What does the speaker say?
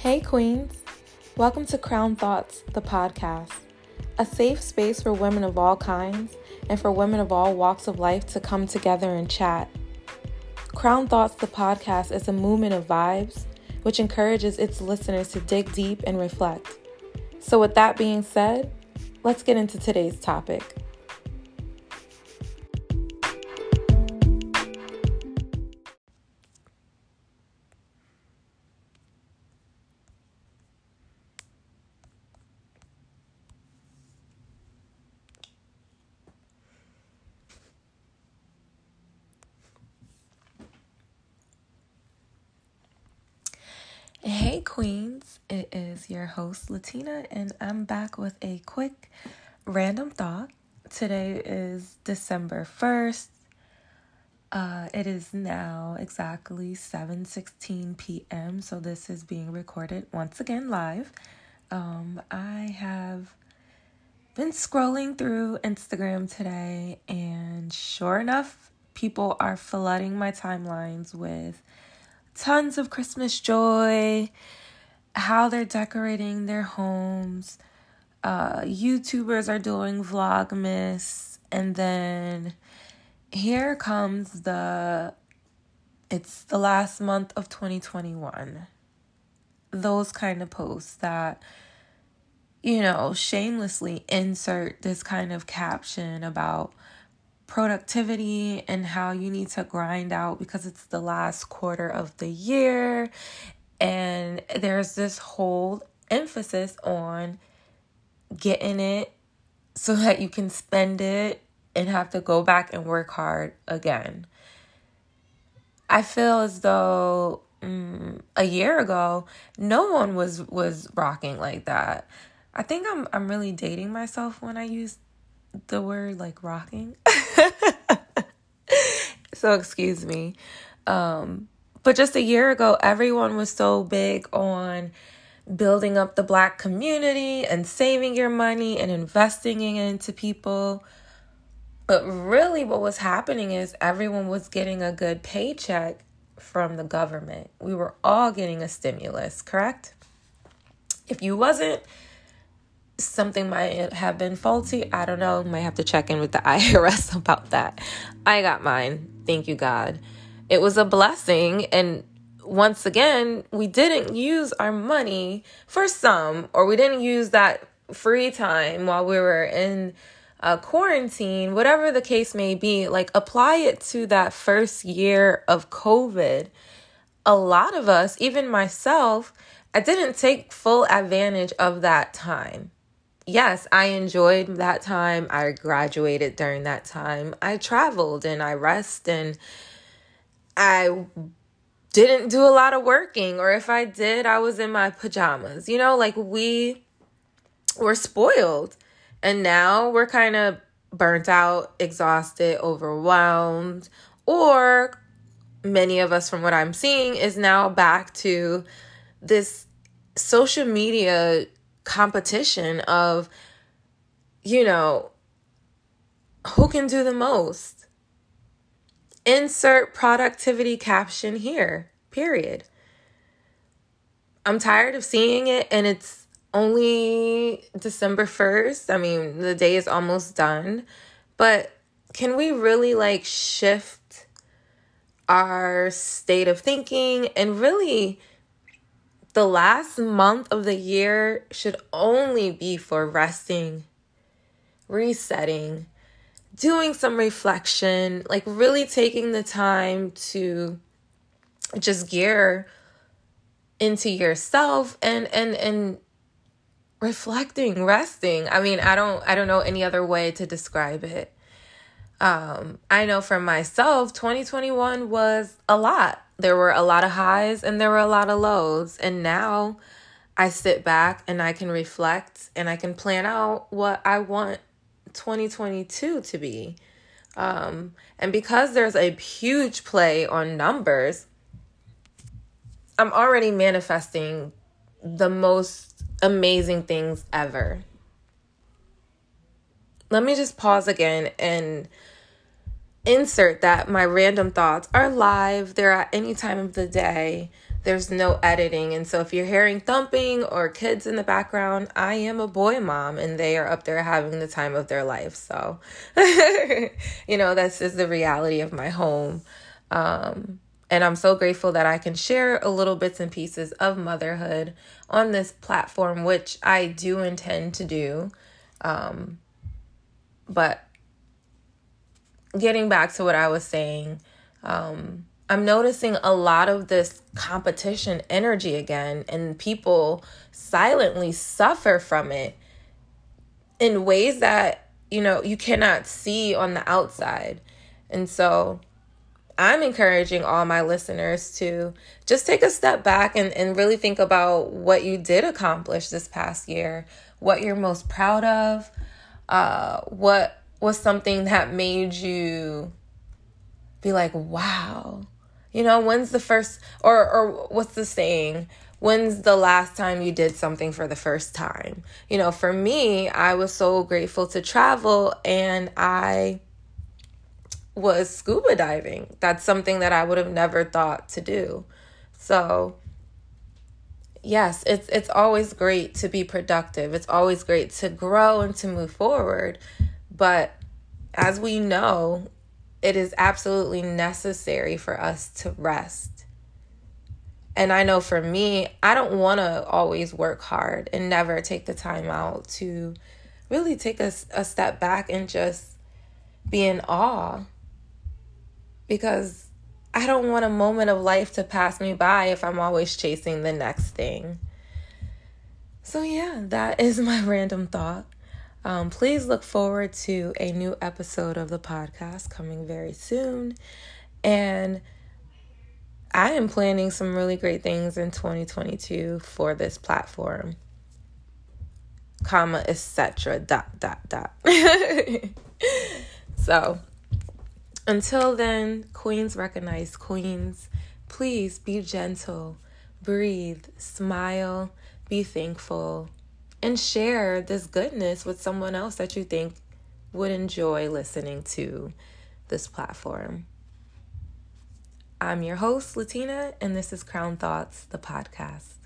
Hey, Queens. Welcome to Crown Thoughts, the podcast, a safe space for women of all kinds and for women of all walks of life to come together and chat. Crown Thoughts, the podcast, is a movement of vibes which encourages its listeners to dig deep and reflect. So, with that being said, let's get into today's topic. Queens. It is your host, Latina, and I'm back with a quick random thought. Today is December 1st. Uh, it is now exactly 7:16 p.m. So this is being recorded once again live. Um, I have been scrolling through Instagram today, and sure enough, people are flooding my timelines with tons of Christmas joy, how they're decorating their homes. Uh, YouTubers are doing Vlogmas, and then here comes the it's the last month of 2021. Those kind of posts that, you know, shamelessly insert this kind of caption about productivity and how you need to grind out because it's the last quarter of the year. And there's this whole emphasis on getting it so that you can spend it and have to go back and work hard again. I feel as though mm, a year ago no one was was rocking like that. I think I'm I'm really dating myself when I use the word like rocking. so excuse me. Um, but just a year ago, everyone was so big on building up the black community and saving your money and investing it into people. But really, what was happening is everyone was getting a good paycheck from the government. We were all getting a stimulus, correct? If you wasn't, something might have been faulty. I don't know. Might have to check in with the IRS about that. I got mine. Thank you, God. It was a blessing. And once again, we didn't use our money for some, or we didn't use that free time while we were in uh, quarantine, whatever the case may be, like apply it to that first year of COVID. A lot of us, even myself, I didn't take full advantage of that time yes, I enjoyed that time. I graduated during that time. I traveled and I rest and I didn't do a lot of working or if I did, I was in my pajamas. You know, like we were spoiled. And now we're kind of burnt out, exhausted, overwhelmed, or many of us from what I'm seeing is now back to this social media competition of, you know, who can do the most. Insert productivity caption here, period. I'm tired of seeing it and it's only December 1st. I mean, the day is almost done. But can we really like shift our state of thinking and really the last month of the year should only be for resting, resetting, doing some reflection, like really taking the time to just gear into yourself and and and reflecting, resting. I mean, I don't I don't know any other way to describe it. Um I know for myself 2021 was a lot there were a lot of highs and there were a lot of lows. And now I sit back and I can reflect and I can plan out what I want 2022 to be. Um, and because there's a huge play on numbers, I'm already manifesting the most amazing things ever. Let me just pause again and insert that my random thoughts are live. They're at any time of the day. There's no editing. And so if you're hearing thumping or kids in the background, I am a boy mom and they are up there having the time of their life. So, you know, this is the reality of my home. Um, and I'm so grateful that I can share a little bits and pieces of motherhood on this platform, which I do intend to do. Um, but getting back to what I was saying, um, I'm noticing a lot of this competition energy again, and people silently suffer from it in ways that, you know, you cannot see on the outside. And so I'm encouraging all my listeners to just take a step back and, and really think about what you did accomplish this past year, what you're most proud of, uh, what was something that made you be like, wow. You know, when's the first or or what's the saying? When's the last time you did something for the first time? You know, for me, I was so grateful to travel and I was scuba diving. That's something that I would have never thought to do. So, yes, it's it's always great to be productive. It's always great to grow and to move forward. But as we know, it is absolutely necessary for us to rest. And I know for me, I don't want to always work hard and never take the time out to really take a, a step back and just be in awe. Because I don't want a moment of life to pass me by if I'm always chasing the next thing. So, yeah, that is my random thought. Um, please look forward to a new episode of the podcast coming very soon. And I am planning some really great things in 2022 for this platform. Comma, etc. Dot, dot, dot. so, until then, queens recognize queens. Please be gentle, breathe, smile, be thankful and share this goodness with someone else that you think would enjoy listening to this platform. I'm your host, Latina, and this is Crown Thoughts, the podcast.